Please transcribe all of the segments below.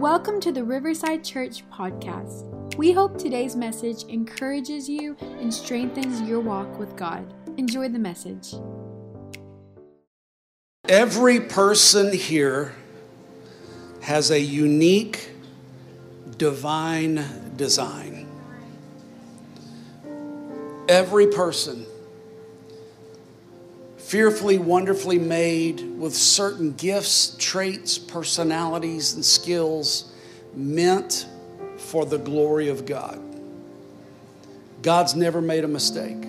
Welcome to the Riverside Church podcast. We hope today's message encourages you and strengthens your walk with God. Enjoy the message. Every person here has a unique divine design. Every person fearfully, wonderfully made with certain gifts, traits, personalities, and skills meant for the glory of God. God's never made a mistake.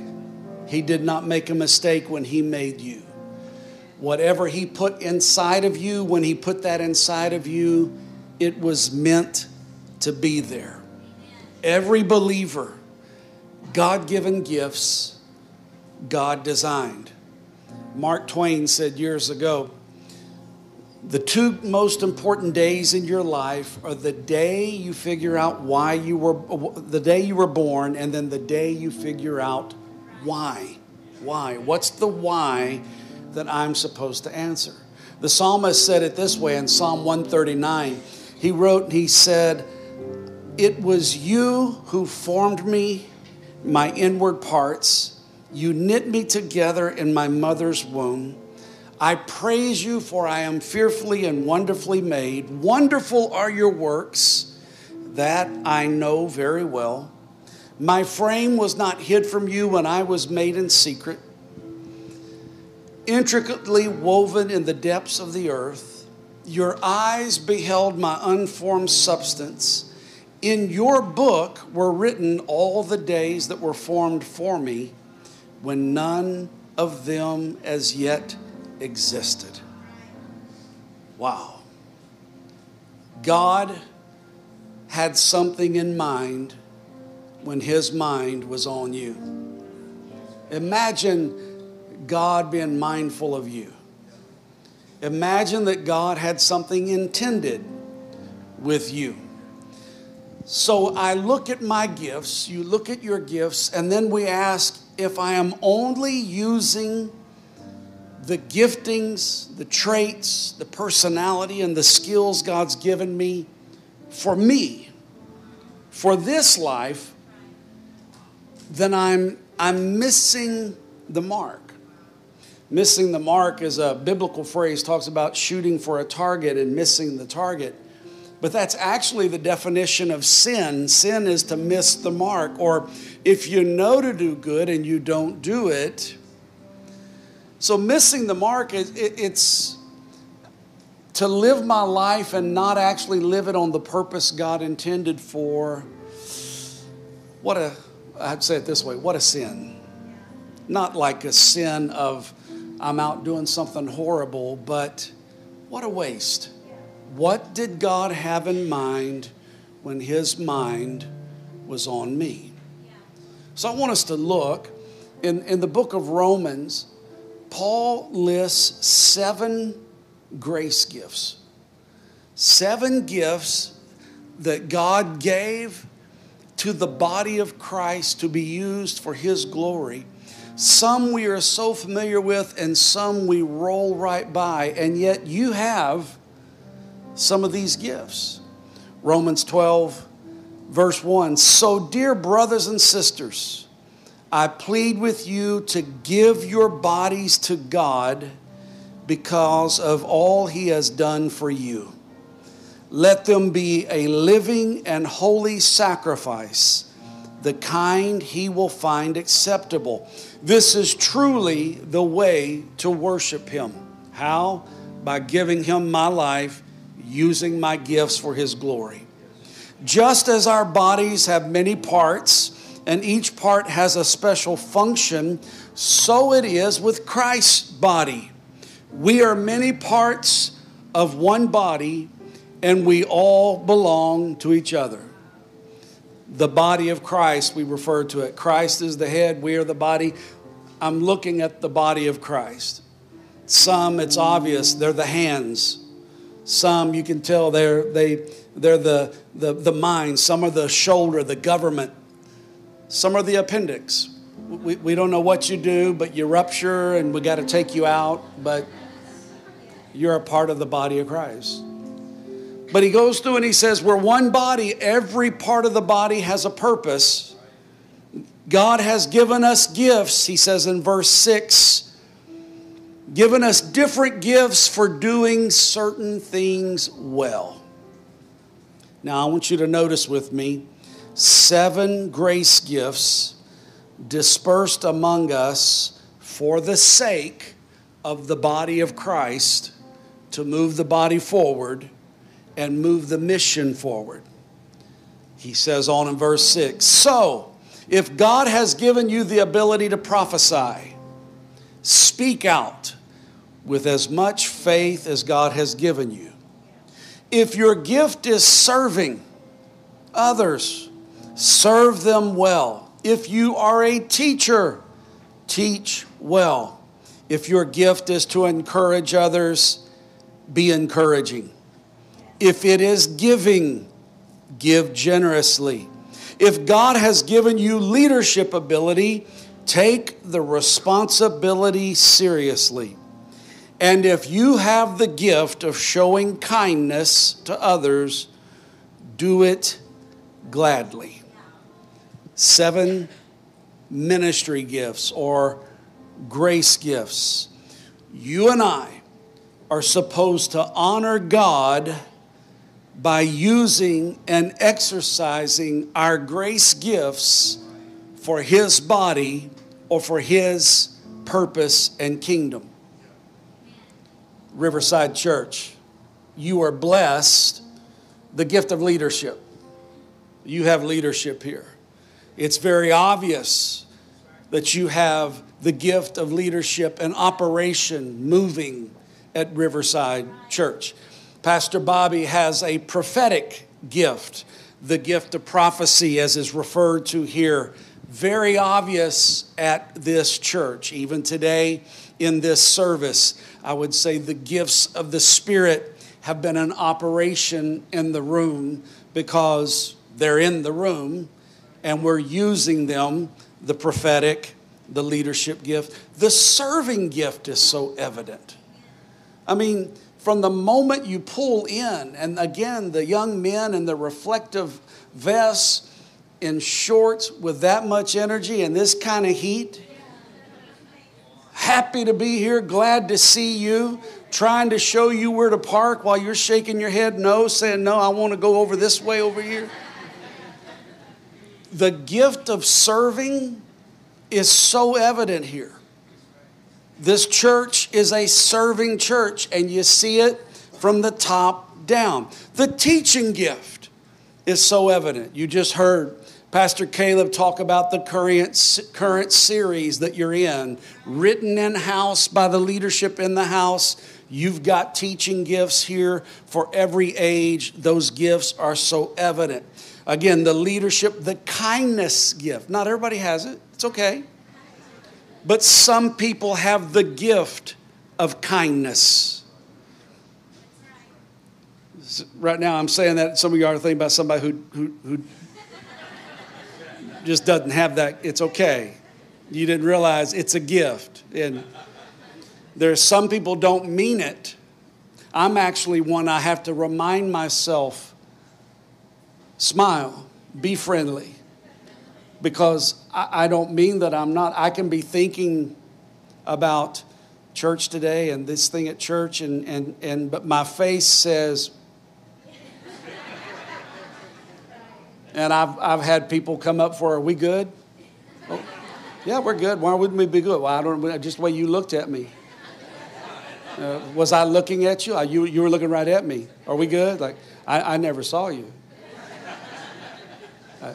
He did not make a mistake when He made you. Whatever He put inside of you, when He put that inside of you, it was meant to be there. Every believer, God given gifts, God designed. Mark Twain said years ago the two most important days in your life are the day you figure out why you were, the day you were born, and then the day you figure out why. Why? What's the why that I'm supposed to answer? The psalmist said it this way in Psalm 139. He wrote, and he said, It was you who formed me, my inward parts. You knit me together in my mother's womb. I praise you, for I am fearfully and wonderfully made. Wonderful are your works, that I know very well. My frame was not hid from you when I was made in secret, intricately woven in the depths of the earth. Your eyes beheld my unformed substance. In your book were written all the days that were formed for me when none of them as yet existed. Wow. God had something in mind when his mind was on you. Imagine God being mindful of you. Imagine that God had something intended with you. So I look at my gifts, you look at your gifts, and then we ask if I am only using the giftings, the traits, the personality, and the skills God's given me for me, for this life, then I'm, I'm missing the mark. Missing the mark is a biblical phrase, talks about shooting for a target and missing the target. But that's actually the definition of sin. Sin is to miss the mark. Or if you know to do good and you don't do it. So missing the mark, is, it's to live my life and not actually live it on the purpose God intended for. What a, I'd say it this way what a sin. Not like a sin of I'm out doing something horrible, but what a waste. What did God have in mind when His mind was on me? So I want us to look in, in the book of Romans, Paul lists seven grace gifts. Seven gifts that God gave to the body of Christ to be used for His glory. Some we are so familiar with, and some we roll right by, and yet you have some of these gifts. Romans 12, verse 1 So, dear brothers and sisters, I plead with you to give your bodies to God because of all He has done for you. Let them be a living and holy sacrifice, the kind He will find acceptable. This is truly the way to worship Him. How? By giving Him my life using my gifts for His glory. Just as our bodies have many parts, and each part has a special function, so it is with Christ's body. We are many parts of one body, and we all belong to each other. The body of Christ, we refer to it. Christ is the head, we are the body. I'm looking at the body of Christ. Some, it's obvious, they're the hands. Some you can tell they're, they, they're the, the, the mind. Some are the shoulder, the government. Some are the appendix. We, we don't know what you do, but you rupture and we got to take you out, but you're a part of the body of Christ. But he goes through and he says, We're one body, every part of the body has a purpose. God has given us gifts, he says in verse 6, given us different gifts for doing certain things well. Now, I want you to notice with me seven grace gifts dispersed among us for the sake of the body of Christ to move the body forward and move the mission forward. He says on in verse 6 So, if God has given you the ability to prophesy, speak out with as much faith as God has given you. If your gift is serving others, serve them well. If you are a teacher, teach well. If your gift is to encourage others, be encouraging. If it is giving, give generously. If God has given you leadership ability, take the responsibility seriously. And if you have the gift of showing kindness to others, do it gladly. Seven ministry gifts or grace gifts. You and I are supposed to honor God by using and exercising our grace gifts for His body or for His purpose and kingdom. Riverside Church, you are blessed the gift of leadership. You have leadership here. It's very obvious that you have the gift of leadership and operation moving at Riverside Church. Pastor Bobby has a prophetic gift, the gift of prophecy, as is referred to here, very obvious at this church. Even today in this service, I would say the gifts of the Spirit have been in operation in the room because they're in the room and we're using them the prophetic, the leadership gift. The serving gift is so evident. I mean, from the moment you pull in, and again, the young men in the reflective vests in shorts with that much energy and this kind of heat, happy to be here, glad to see you, trying to show you where to park while you're shaking your head no, saying, No, I want to go over this way over here. The gift of serving is so evident here. This church is a serving church, and you see it from the top down. The teaching gift is so evident. You just heard Pastor Caleb talk about the current, current series that you're in, written in house by the leadership in the house. You've got teaching gifts here for every age. Those gifts are so evident. Again, the leadership, the kindness gift. Not everybody has it, it's okay. But some people have the gift of kindness. Right now, I'm saying that some of you are thinking about somebody who, who, who just doesn't have that. It's okay. You didn't realize it's a gift. And there's some people don't mean it. I'm actually one I have to remind myself smile, be friendly because I, I don't mean that I'm not. I can be thinking about church today and this thing at church, and, and, and but my face says, and I've, I've had people come up for, are we good? Oh, yeah, we're good. Why wouldn't we be good? Well, I don't, just the way you looked at me. Uh, was I looking at you? you? You were looking right at me. Are we good? Like, I, I never saw you. Uh,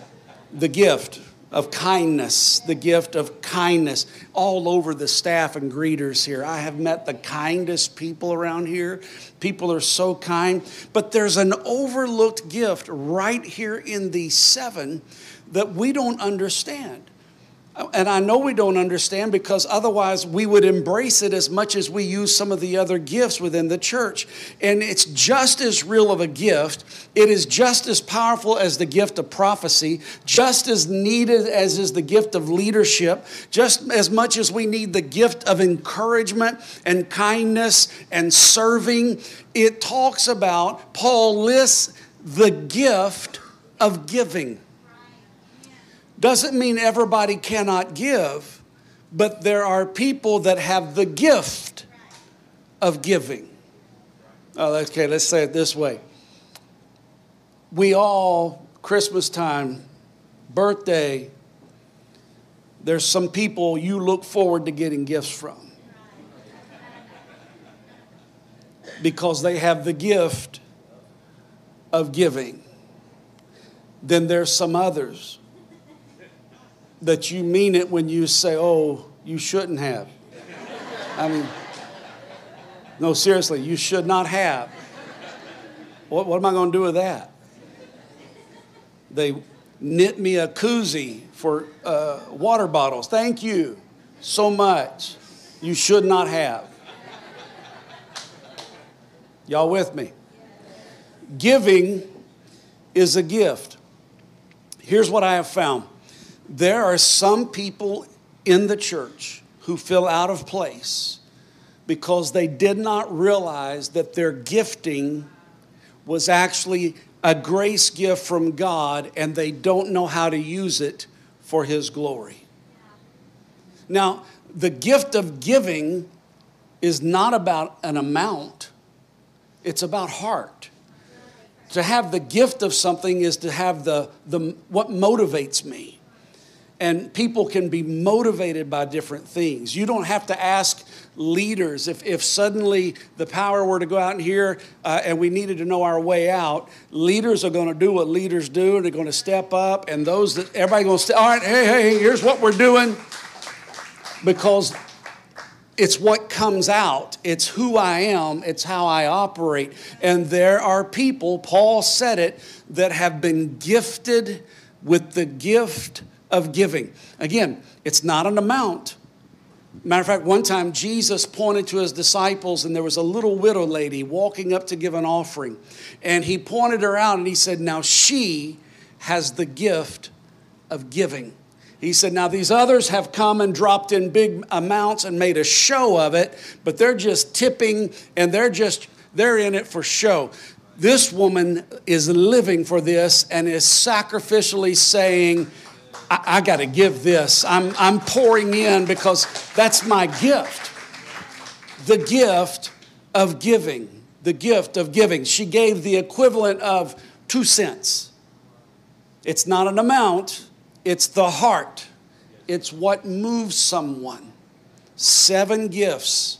the gift of kindness, the gift of kindness, all over the staff and greeters here. I have met the kindest people around here. People are so kind. But there's an overlooked gift right here in these seven that we don't understand. And I know we don't understand because otherwise we would embrace it as much as we use some of the other gifts within the church. And it's just as real of a gift. It is just as powerful as the gift of prophecy, just as needed as is the gift of leadership, just as much as we need the gift of encouragement and kindness and serving. It talks about, Paul lists the gift of giving. Doesn't mean everybody cannot give, but there are people that have the gift of giving. Oh, okay, let's say it this way. We all, Christmas time, birthday, there's some people you look forward to getting gifts from because they have the gift of giving. Then there's some others that you mean it when you say, oh, you shouldn't have. I mean, no, seriously, you should not have. What, what am I going to do with that? They knit me a koozie for uh, water bottles. Thank you so much. You should not have. Y'all with me? Giving is a gift. Here's what I have found there are some people in the church who feel out of place because they did not realize that their gifting was actually a grace gift from God and they don't know how to use it for His glory. Now, the gift of giving is not about an amount, it's about heart. To have the gift of something is to have the, the what motivates me and people can be motivated by different things. You don't have to ask leaders if, if suddenly the power were to go out in here uh, and we needed to know our way out. Leaders are going to do what leaders do, and they're going to step up. And those that everybody going to say, all right, hey, hey, here's what we're doing, because it's what comes out. It's who I am. It's how I operate. And there are people, Paul said it, that have been gifted with the gift of giving. Again, it's not an amount. Matter of fact, one time Jesus pointed to his disciples, and there was a little widow lady walking up to give an offering. And he pointed her out and he said, Now she has the gift of giving. He said, Now these others have come and dropped in big amounts and made a show of it, but they're just tipping and they're just, they're in it for show. This woman is living for this and is sacrificially saying, I, I got to give this. I'm, I'm pouring in because that's my gift. The gift of giving. The gift of giving. She gave the equivalent of two cents. It's not an amount, it's the heart, it's what moves someone. Seven gifts,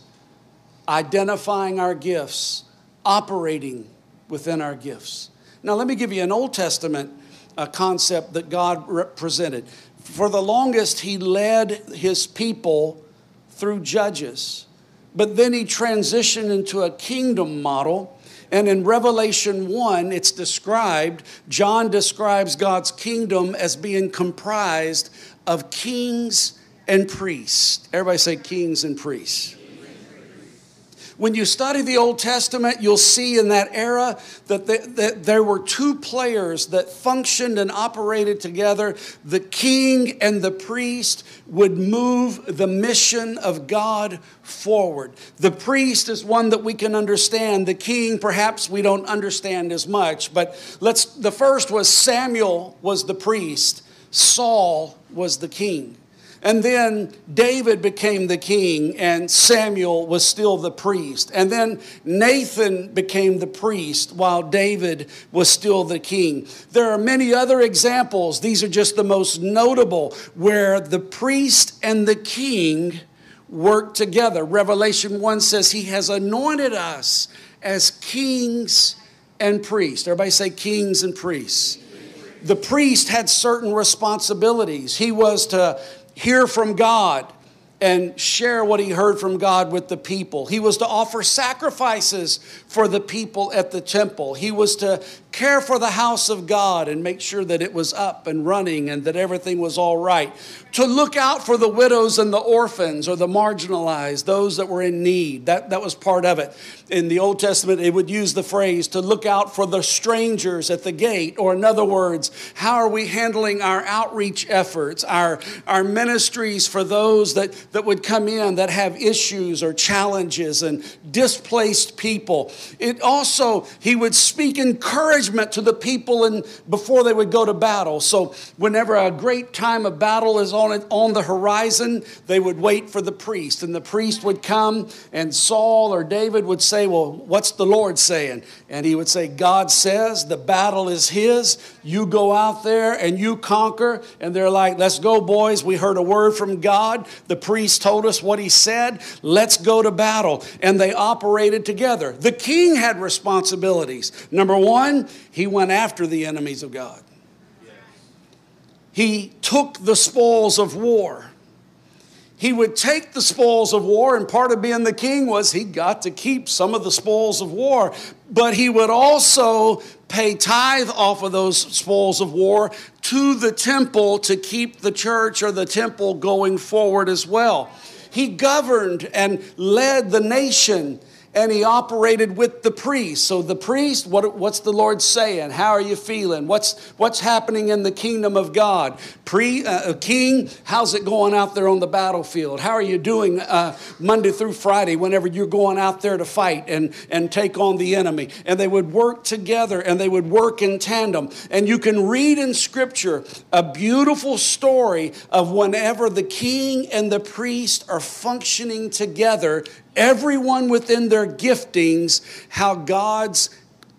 identifying our gifts, operating within our gifts. Now, let me give you an Old Testament a concept that God represented. For the longest, he led his people through judges, but then he transitioned into a kingdom model. And in Revelation 1, it's described, John describes God's kingdom as being comprised of kings and priests. Everybody say kings and priests. When you study the Old Testament, you'll see in that era that, the, that there were two players that functioned and operated together. The king and the priest would move the mission of God forward. The priest is one that we can understand. The king, perhaps we don't understand as much. But let's, the first was Samuel was the priest, Saul was the king. And then David became the king, and Samuel was still the priest. And then Nathan became the priest while David was still the king. There are many other examples. These are just the most notable where the priest and the king work together. Revelation 1 says, He has anointed us as kings and priests. Everybody say kings and priests. The priest had certain responsibilities. He was to hear from God. and share what he heard from God with the people. He was to offer sacrifices for the people at the temple. He was to care for the house of God and make sure that it was up and running and that everything was all right. To look out for the widows and the orphans or the marginalized, those that were in need. That, that was part of it. In the Old Testament, it would use the phrase to look out for the strangers at the gate, or in other words, how are we handling our outreach efforts, our, our ministries for those that, that would come in that have issues or challenges and displaced people. It also, he would speak encouragement to the people and before they would go to battle. So whenever a great time of battle is on, it, on the horizon, they would wait for the priest. And the priest would come and Saul or David would say, well, what's the Lord saying? And he would say, God says the battle is his. You go out there and you conquer. And they're like, let's go, boys. We heard a word from God. The priest told us what he said. Let's go to battle. And they operated together. The king had responsibilities. Number one, he went after the enemies of God. He took the spoils of war he would take the spoils of war, and part of being the king was he got to keep some of the spoils of war, but he would also pay tithe off of those spoils of war to the temple to keep the church or the temple going forward as well. He governed and led the nation and he operated with the priest. So the priest, what, what's the Lord saying? How are you feeling? What's what's happening in the kingdom of God? Pre uh, king, how's it going out there on the battlefield? How are you doing uh, Monday through Friday whenever you're going out there to fight and and take on the enemy? And they would work together and they would work in tandem. And you can read in Scripture a beautiful story of whenever the king and the priest are functioning together everyone within their giftings, how God's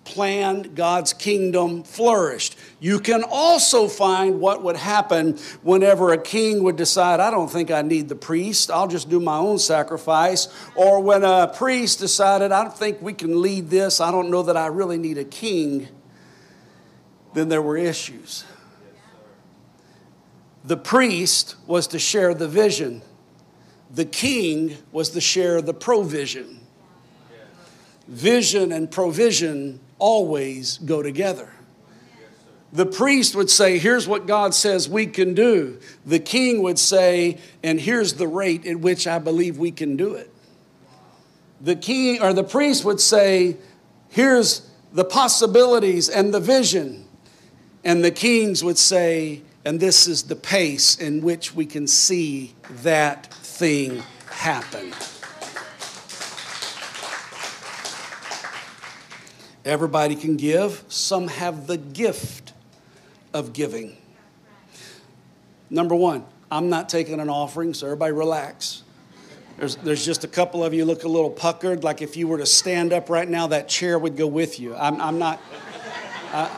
plan, God's kingdom flourished. You can also find what would happen whenever a king would decide, I don't think I need the priest, I'll just do my own sacrifice. Or when a priest decided, I don't think we can lead this, I don't know that I really need a king, then there were issues. The priest was to share the vision the king was the share of the provision. Vision and provision always go together. The priest would say, Here's what God says we can do. The king would say, And here's the rate at which I believe we can do it. The king or the priest would say, Here's the possibilities and the vision. And the kings would say, And this is the pace in which we can see that thing happen. Everybody can give, some have the gift of giving. Number one, I'm not taking an offering, so everybody relax. There's, there's just a couple of you look a little puckered, like if you were to stand up right now, that chair would go with you. I'm, I'm not. Uh,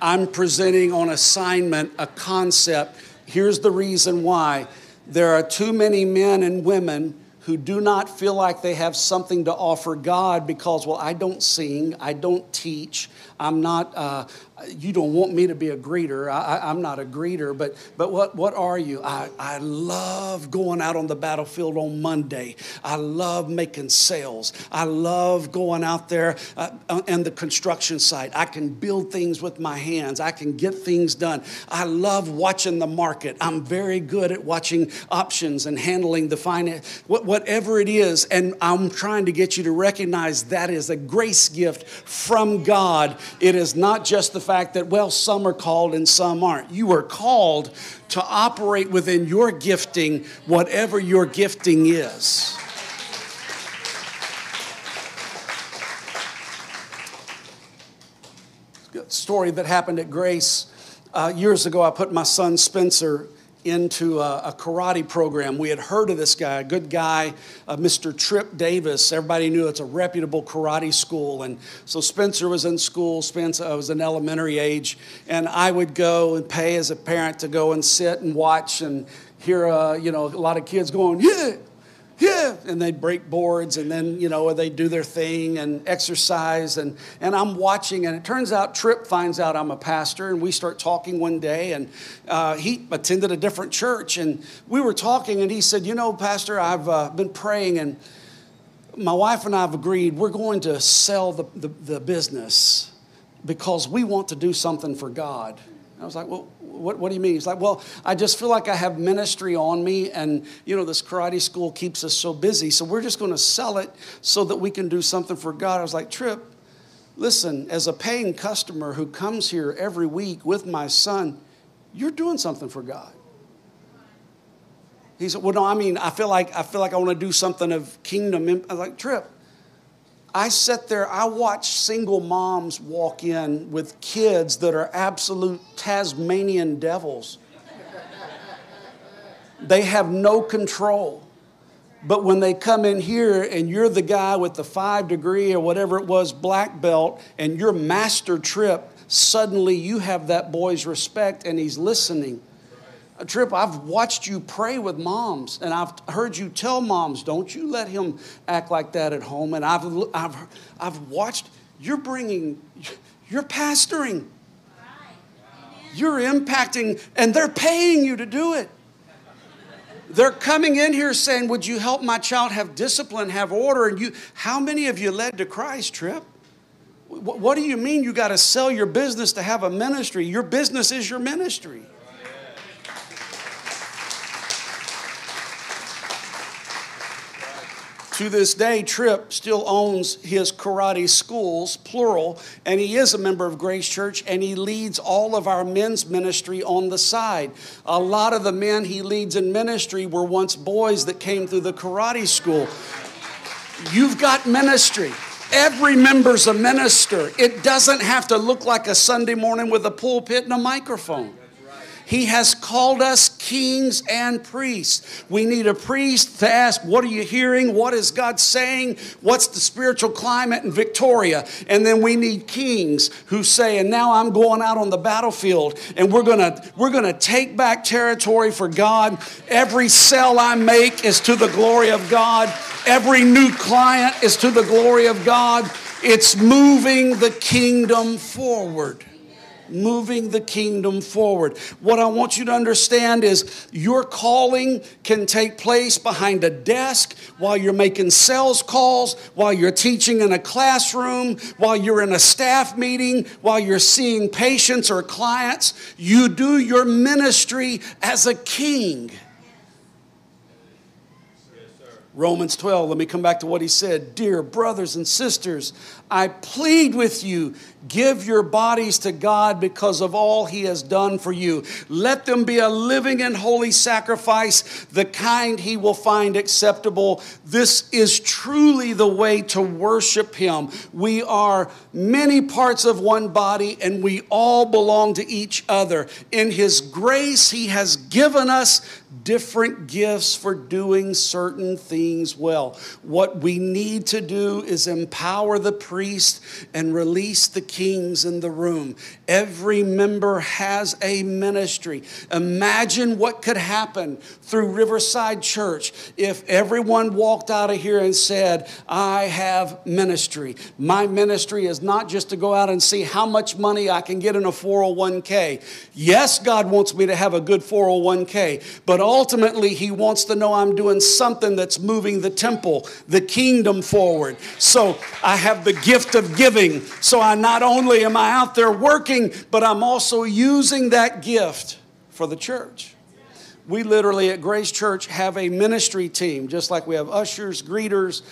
I'm presenting on assignment a concept. Here's the reason why there are too many men and women who do not feel like they have something to offer God because, well, I don't sing, I don't teach, I'm not, uh, you don't want me to be a greeter. I, am not a greeter, but, but what, what are you? I, I love going out on the battlefield on Monday. I love making sales. I love going out there uh, on the construction site. I can build things with my hands. I can get things done. I love watching the market. I'm very good at watching options and handling the finance, whatever it is. And I'm trying to get you to recognize that is a grace gift from God. It is not just the fact that, well, some are called and some aren't. You are called to operate within your gifting, whatever your gifting is. A story that happened at Grace uh, years ago. I put my son Spencer into a, a, karate program. We had heard of this guy, a good guy, uh, Mr. Trip Davis. Everybody knew it's a reputable karate school. And so Spencer was in school. Spencer uh, was in elementary age. And I would go and pay as a parent to go and sit and watch and hear, uh, you know, a lot of kids going, yeah, yeah, and they break boards and then, you know, they do their thing and exercise. And, and I'm watching, and it turns out Tripp finds out I'm a pastor, and we start talking one day. And uh, he attended a different church, and we were talking, and he said, You know, Pastor, I've uh, been praying, and my wife and I have agreed we're going to sell the, the, the business because we want to do something for God. I was like, Well, what, what do you mean? He's like, well, I just feel like I have ministry on me, and you know, this karate school keeps us so busy, so we're just going to sell it so that we can do something for God. I was like, Trip, listen, as a paying customer who comes here every week with my son, you're doing something for God. He said, well, no, I mean, I feel like I feel like I want to do something of kingdom. I was like, Tripp, I sit there, I watch single moms walk in with kids that are absolute Tasmanian devils. They have no control. But when they come in here and you're the guy with the five degree or whatever it was, black belt, and your master trip, suddenly you have that boy's respect and he's listening. Tripp, I've watched you pray with moms, and I've heard you tell moms, don't you let him act like that at home. And I've, I've, I've watched, you're bringing, you're pastoring, you're impacting, and they're paying you to do it. They're coming in here saying, Would you help my child have discipline, have order? And you, how many of you led to Christ, Tripp? What do you mean you got to sell your business to have a ministry? Your business is your ministry. To this day, Tripp still owns his karate schools, plural, and he is a member of Grace Church and he leads all of our men's ministry on the side. A lot of the men he leads in ministry were once boys that came through the karate school. You've got ministry. Every member's a minister. It doesn't have to look like a Sunday morning with a pulpit and a microphone. He has called us kings and priests. We need a priest to ask, What are you hearing? What is God saying? What's the spiritual climate in Victoria? And then we need kings who say, And now I'm going out on the battlefield and we're gonna, we're gonna take back territory for God. Every sell I make is to the glory of God, every new client is to the glory of God. It's moving the kingdom forward moving the kingdom forward. What I want you to understand is your calling can take place behind a desk while you're making sales calls, while you're teaching in a classroom, while you're in a staff meeting, while you're seeing patients or clients. You do your ministry as a king. Romans 12, let me come back to what he said. Dear brothers and sisters, I plead with you, give your bodies to God because of all He has done for you. Let them be a living and holy sacrifice, the kind He will find acceptable. This is truly the way to worship Him. We are many parts of one body and we all belong to each other. In His grace, He has given us different gifts for doing certain things well. What we need to do is empower the priest and release the kings in the room. Every member has a ministry. Imagine what could happen through Riverside Church if everyone walked out of here and said, I have ministry. My ministry is not just to go out and see how much money I can get in a 401k. Yes, God wants me to have a good 401k, but ultimately, He wants to know I'm doing something that's moving the temple, the kingdom forward. So I have the gift of giving. So I not only am I out there working, but I'm also using that gift for the church. We literally at Grace Church have a ministry team, just like we have ushers, greeters,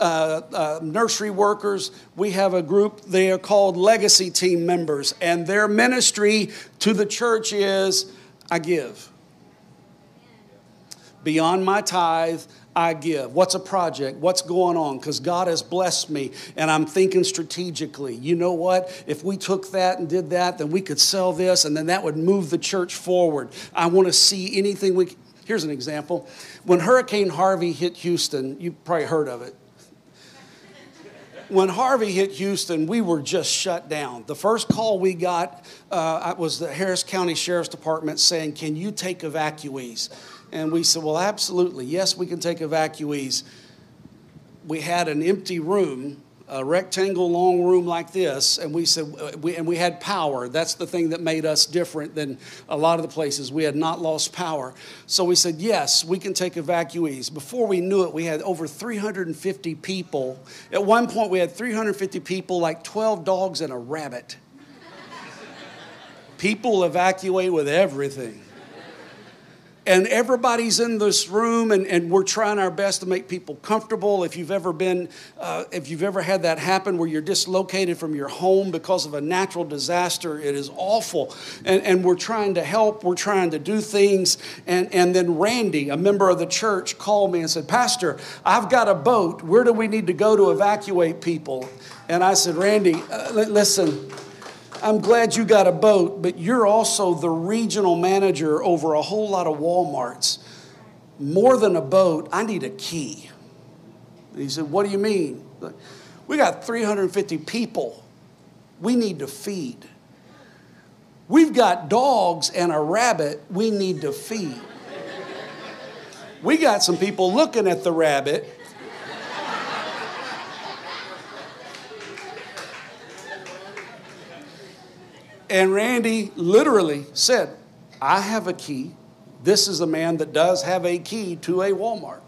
uh, uh, nursery workers. We have a group, they are called legacy team members, and their ministry to the church is I give. Beyond my tithe, I give? What's a project? What's going on? Because God has blessed me and I'm thinking strategically. You know what? If we took that and did that, then we could sell this and then that would move the church forward. I want to see anything we. Here's an example. When Hurricane Harvey hit Houston, you probably heard of it. When Harvey hit Houston, we were just shut down. The first call we got uh, was the Harris County Sheriff's Department saying, Can you take evacuees? And we said, Well, absolutely. Yes, we can take evacuees. We had an empty room a rectangle long room like this and we said uh, we, and we had power. That's the thing that made us different than a lot of the places. We had not lost power. So we said yes we can take evacuees. Before we knew it we had over 350 people. At one point we had 350 people like 12 dogs and a rabbit. People evacuate with everything and everybody's in this room and, and we're trying our best to make people comfortable. If you've ever been uh, if you've ever had that happen where you're dislocated from your home because of a natural disaster it is awful. And, and we're trying to help. We're trying to do things. And, and then randy a member of the church called me and said pastor i've got a boat. Where do we need to go to evacuate people? And i said randy uh, listen I'm glad you got a boat, but you're also the regional manager over a whole lot of Walmarts. More than a boat, I need a key. And he said, What do you mean? We got 350 people we need to feed. We've got dogs and a rabbit we need to feed. We got some people looking at the rabbit And Randy literally said, I have a key. This is a man that does have a key to a Walmart.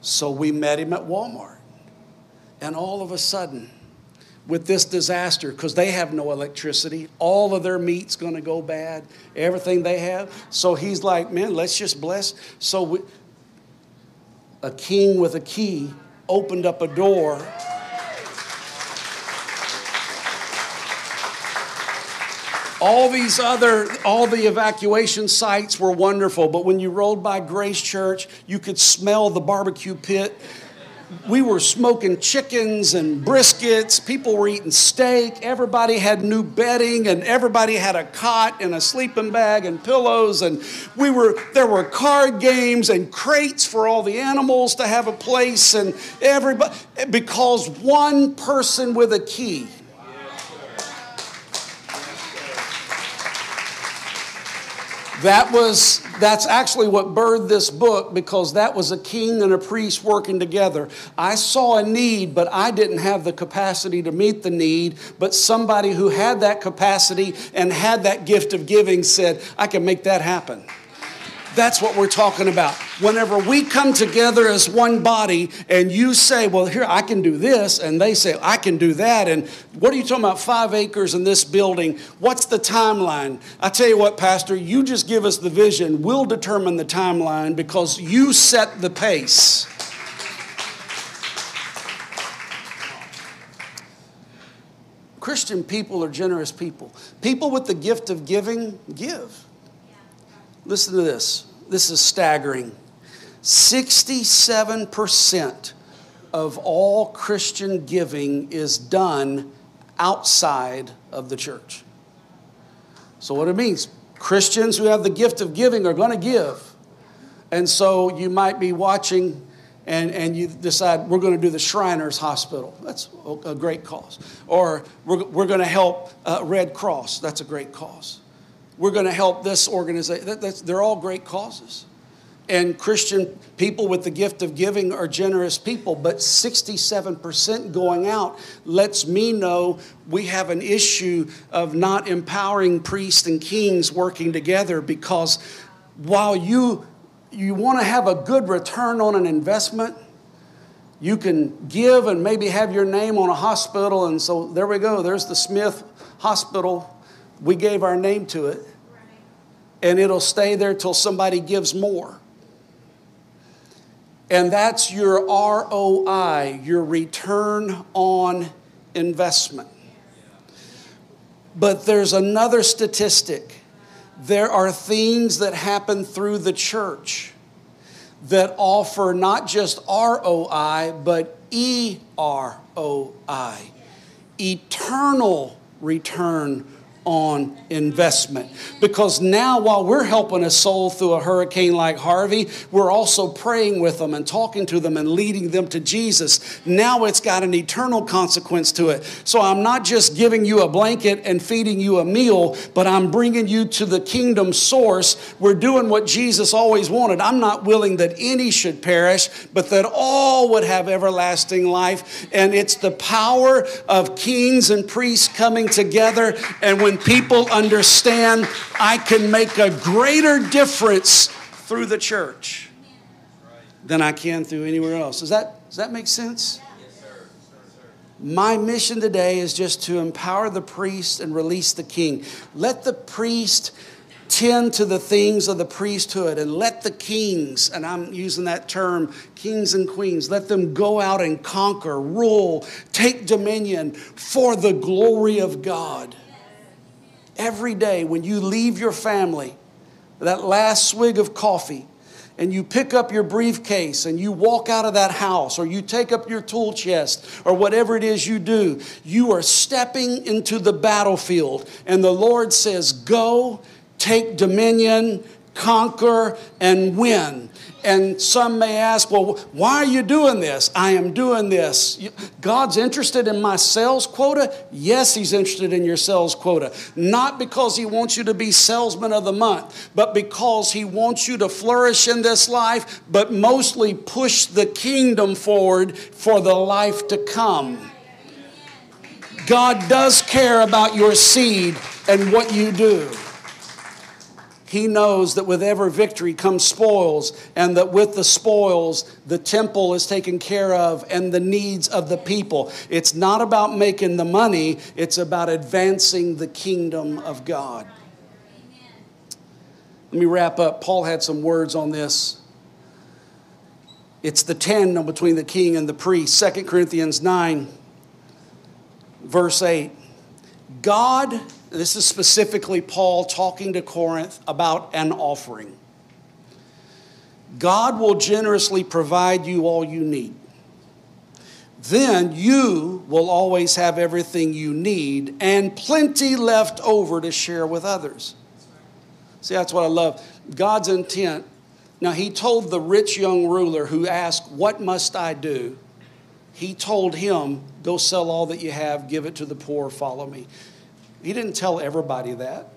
So we met him at Walmart. And all of a sudden, with this disaster, because they have no electricity, all of their meat's going to go bad, everything they have. So he's like, man, let's just bless. So we, a king with a key opened up a door All these other, all the evacuation sites were wonderful, but when you rolled by Grace Church, you could smell the barbecue pit. We were smoking chickens and briskets. People were eating steak. Everybody had new bedding, and everybody had a cot and a sleeping bag and pillows. And we were there were card games and crates for all the animals to have a place. And everybody because one person with a key That was that's actually what birthed this book because that was a king and a priest working together. I saw a need, but I didn't have the capacity to meet the need. But somebody who had that capacity and had that gift of giving said, I can make that happen. That's what we're talking about. Whenever we come together as one body and you say, Well, here, I can do this, and they say, I can do that, and what are you talking about? Five acres in this building. What's the timeline? I tell you what, Pastor, you just give us the vision. We'll determine the timeline because you set the pace. Christian people are generous people. People with the gift of giving give. Listen to this. This is staggering. 67% of all Christian giving is done outside of the church. So, what it means, Christians who have the gift of giving are going to give. And so, you might be watching and, and you decide we're going to do the Shriners Hospital. That's a great cause. Or we're, we're going to help uh, Red Cross. That's a great cause we're going to help this organization. That, they're all great causes. And Christian people with the gift of giving are generous people, but 67% going out lets me know we have an issue of not empowering priests and kings working together because while you, you want to have a good return on an investment, you can give and maybe have your name on a hospital. And so there we go. There's the Smith Hospital. We gave our name to it and it'll stay there till somebody gives more. And that's your ROI, your return on investment. But there's another statistic. There are things that happen through the church that offer not just ROI, but EROI, eternal return on investment. Because now, while we're helping a soul through a hurricane like Harvey, we're also praying with them and talking to them and leading them to Jesus. Now it's got an eternal consequence to it. So I'm not just giving you a blanket and feeding you a meal, but I'm bringing you to the kingdom source. We're doing what Jesus always wanted. I'm not willing that any should perish, but that all would have everlasting life. And it's the power of kings and priests coming together. And when people understand I can make a greater difference through the church than I can through anywhere else. Does that, does that make sense? My mission today is just to empower the priest and release the king. Let the priest tend to the things of the priesthood and let the kings, and I'm using that term, kings and queens, let them go out and conquer, rule, take dominion for the glory of God every day when you leave your family, that last swig of coffee, and you pick up your briefcase and you walk out of that house, or you take up your tool chest, or whatever it is you do, you are stepping into the battlefield. And the Lord says, Go, take dominion, conquer, and win. And some may ask, well, why are you doing this? I am doing this. God's interested in my sales quota? Yes, He's interested in your sales quota. Not because He wants you to be salesman of the month, but because He wants you to flourish in this life, but mostly push the kingdom forward for the life to come. God does care about your seed and what you do. He knows that with every victory comes spoils, and that with the spoils, the temple is taken care of and the needs of the people. It's not about making the money, it's about advancing the kingdom of God. Let me wrap up. Paul had some words on this. It's the tandem between the king and the priest. 2 Corinthians 9, verse 8. God this is specifically Paul talking to Corinth about an offering. God will generously provide you all you need. Then you will always have everything you need and plenty left over to share with others. See, that's what I love. God's intent. Now, he told the rich young ruler who asked, What must I do? He told him, Go sell all that you have, give it to the poor, follow me. He didn't tell everybody that.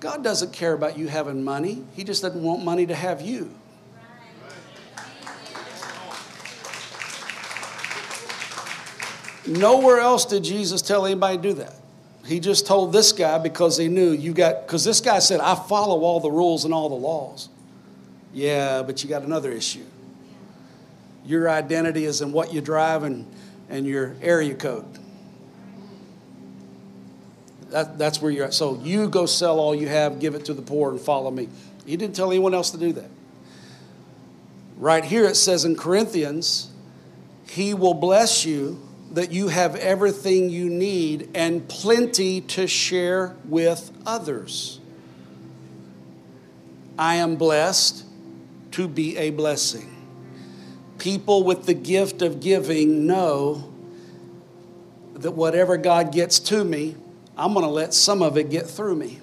God doesn't care about you having money, He just doesn't want money to have you. Nowhere else did Jesus tell anybody to do that. He just told this guy because he knew you got, because this guy said, I follow all the rules and all the laws. Yeah, but you got another issue. Your identity is in what you drive and, and your area code. That, that's where you're at. So you go sell all you have, give it to the poor, and follow me. He didn't tell anyone else to do that. Right here it says in Corinthians, He will bless you that you have everything you need and plenty to share with others. I am blessed to be a blessing. People with the gift of giving know that whatever God gets to me, I'm going to let some of it get through me.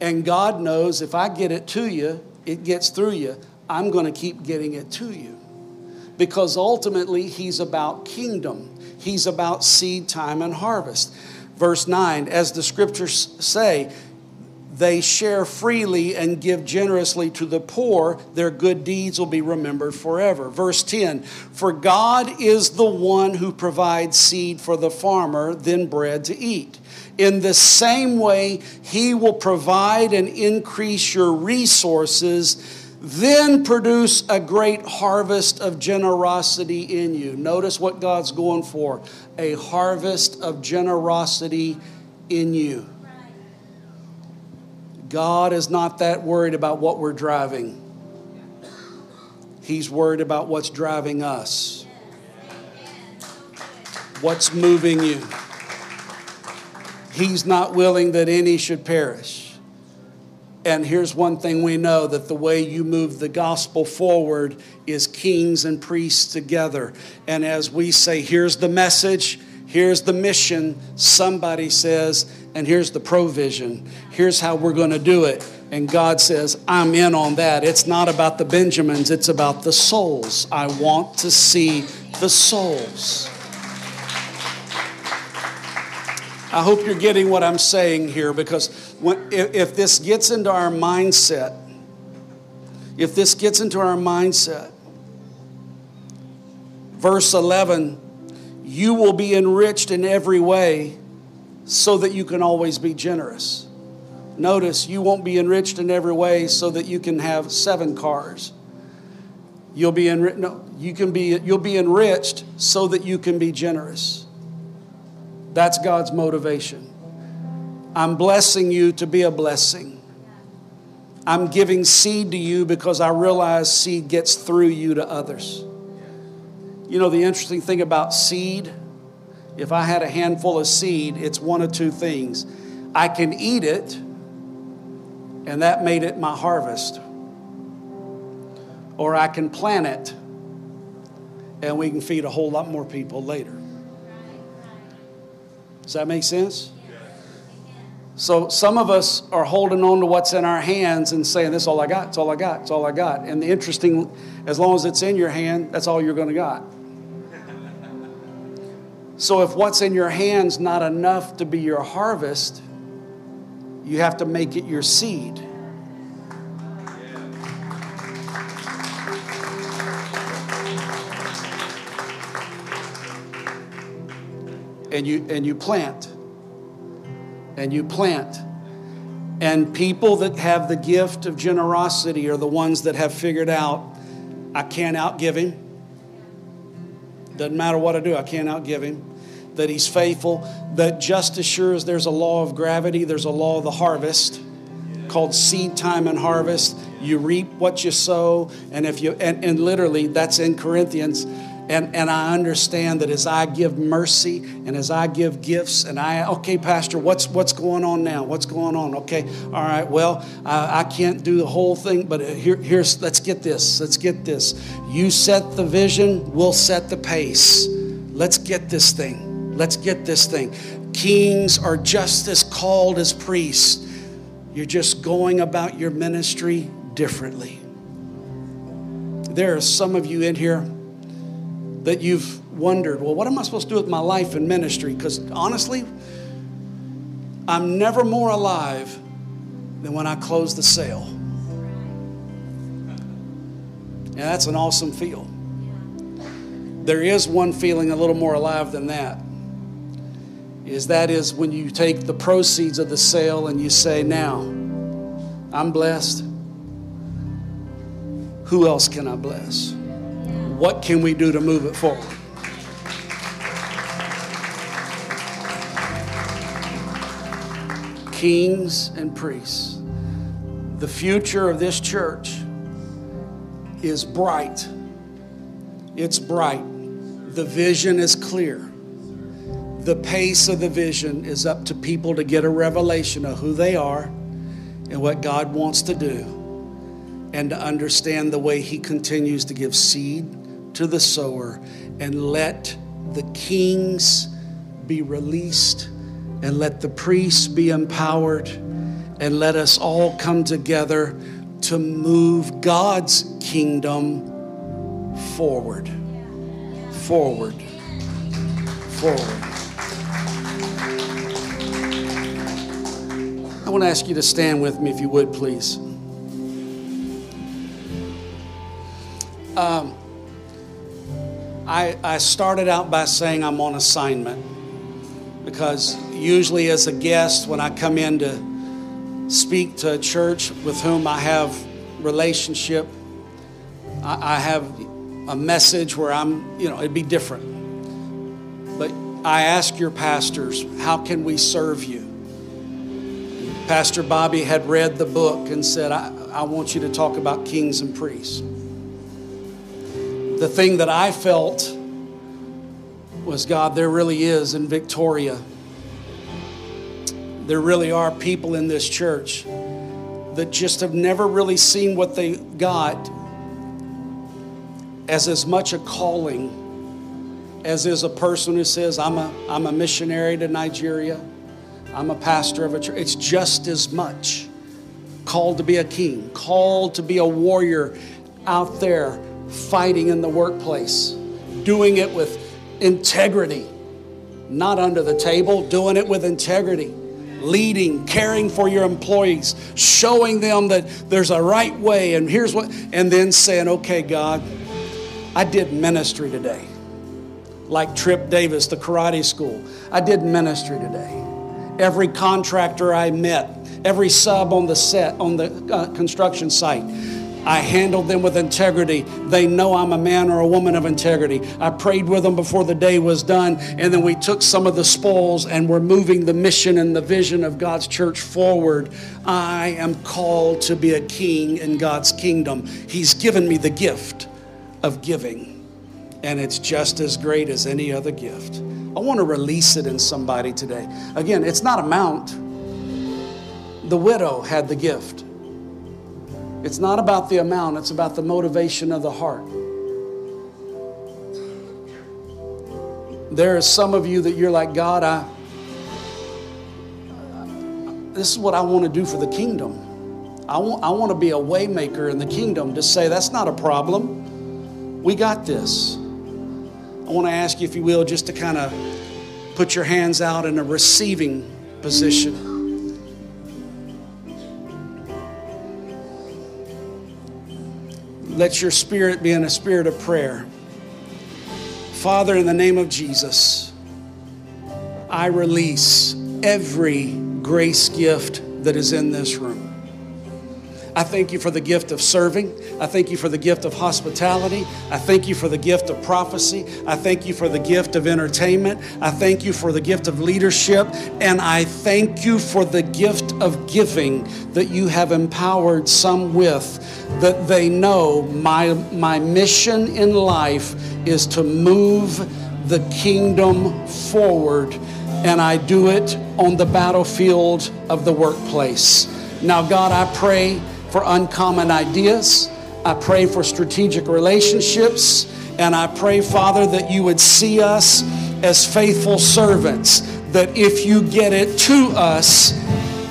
And God knows if I get it to you, it gets through you, I'm going to keep getting it to you. Because ultimately, He's about kingdom, He's about seed time and harvest. Verse 9, as the scriptures say, they share freely and give generously to the poor, their good deeds will be remembered forever. Verse 10 For God is the one who provides seed for the farmer, then bread to eat. In the same way, He will provide and increase your resources, then produce a great harvest of generosity in you. Notice what God's going for a harvest of generosity in you. God is not that worried about what we're driving. He's worried about what's driving us. What's moving you? He's not willing that any should perish. And here's one thing we know that the way you move the gospel forward is kings and priests together. And as we say, here's the message, here's the mission, somebody says, and here's the provision. Here's how we're going to do it. And God says, I'm in on that. It's not about the Benjamins, it's about the souls. I want to see the souls. I hope you're getting what I'm saying here because when, if, if this gets into our mindset, if this gets into our mindset, verse 11, you will be enriched in every way so that you can always be generous. Notice you won't be enriched in every way so that you can have seven cars. You'll be enriched. No, you can be. You'll be enriched so that you can be generous. That's God's motivation. I'm blessing you to be a blessing. I'm giving seed to you because I realize seed gets through you to others. You know the interesting thing about seed if I had a handful of seed, it's one of two things. I can eat it, and that made it my harvest. Or I can plant it, and we can feed a whole lot more people later. Does that make sense? So some of us are holding on to what's in our hands and saying, This is all I got, it's all I got, it's all I got. And the interesting, as long as it's in your hand, that's all you're going to got. So if what's in your hands not enough to be your harvest, you have to make it your seed. And you and you plant. And you plant. And people that have the gift of generosity are the ones that have figured out I can't outgive him. Doesn't matter what I do, I can't outgive him. That he's faithful. That just as sure as there's a law of gravity, there's a law of the harvest called seed time and harvest. You reap what you sow. And if you and, and literally that's in Corinthians. And, and I understand that as I give mercy and as I give gifts, and I, okay, Pastor, what's, what's going on now? What's going on? Okay, all right, well, I, I can't do the whole thing, but here, here's, let's get this. Let's get this. You set the vision, we'll set the pace. Let's get this thing. Let's get this thing. Kings are just as called as priests. You're just going about your ministry differently. There are some of you in here that you've wondered, well, what am I supposed to do with my life and ministry? Because honestly, I'm never more alive than when I close the sale. And that's an awesome feel. There is one feeling a little more alive than that. Is that is when you take the proceeds of the sale and you say, now, I'm blessed. Who else can I bless? What can we do to move it forward? Kings and priests. The future of this church is bright. It's bright. The vision is clear. The pace of the vision is up to people to get a revelation of who they are and what God wants to do, and to understand the way He continues to give seed to the sower and let the kings be released and let the priests be empowered and let us all come together to move God's kingdom forward. Forward. Forward. I want to ask you to stand with me if you would, please. Um, I, I started out by saying I'm on assignment because usually, as a guest, when I come in to speak to a church with whom I have relationship, I, I have a message where I'm, you know, it'd be different. But I ask your pastors, how can we serve you? Pastor Bobby had read the book and said, I, I want you to talk about kings and priests the thing that I felt was God, there really is in Victoria. There really are people in this church that just have never really seen what they got as as much a calling as is a person who says, I'm a, I'm a missionary to Nigeria. I'm a pastor of a church. It's just as much called to be a king, called to be a warrior out there fighting in the workplace, doing it with integrity, not under the table, doing it with integrity leading, caring for your employees, showing them that there's a right way and here's what, and then saying, okay, God, I did ministry today. Like Trip Davis, the karate school. I did ministry today. Every contractor I met, every sub on the set, on the uh, construction site, I handled them with integrity. They know I'm a man or a woman of integrity. I prayed with them before the day was done, and then we took some of the spoils and we're moving the mission and the vision of God's church forward. I am called to be a king in God's kingdom. He's given me the gift of giving, and it's just as great as any other gift. I want to release it in somebody today. Again, it's not amount. The widow had the gift. It's not about the amount, it's about the motivation of the heart. There are some of you that you're like, God, I, this is what I want to do for the kingdom. I want, I want to be a waymaker in the kingdom to say that's not a problem. We got this. I want to ask you, if you will, just to kind of put your hands out in a receiving position. Let your spirit be in a spirit of prayer. Father, in the name of Jesus, I release every grace gift that is in this room. I thank you for the gift of serving. I thank you for the gift of hospitality. I thank you for the gift of prophecy. I thank you for the gift of entertainment. I thank you for the gift of leadership. And I thank you for the gift of giving that you have empowered some with, that they know my, my mission in life is to move the kingdom forward. And I do it on the battlefield of the workplace. Now, God, I pray for uncommon ideas. I pray for strategic relationships. And I pray, Father, that you would see us as faithful servants, that if you get it to us,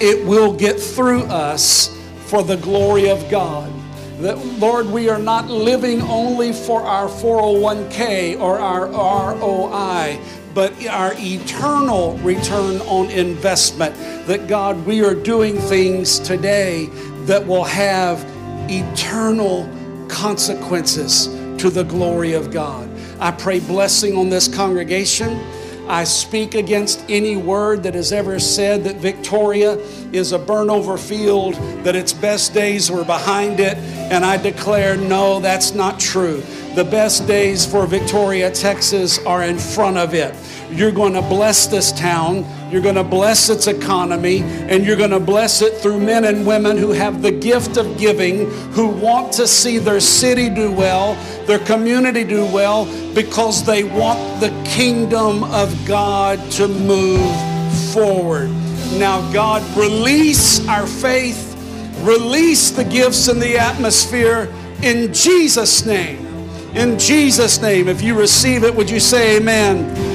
it will get through us for the glory of God. That, Lord, we are not living only for our 401k or our ROI, but our eternal return on investment. That, God, we are doing things today that will have eternal consequences to the glory of God. I pray blessing on this congregation. I speak against any word that has ever said that Victoria is a burnover field, that its best days were behind it. And I declare, no, that's not true. The best days for Victoria, Texas are in front of it. You're going to bless this town. You're going to bless its economy, and you're going to bless it through men and women who have the gift of giving, who want to see their city do well, their community do well, because they want the kingdom of God to move forward. Now, God, release our faith, release the gifts in the atmosphere in Jesus' name. In Jesus' name, if you receive it, would you say amen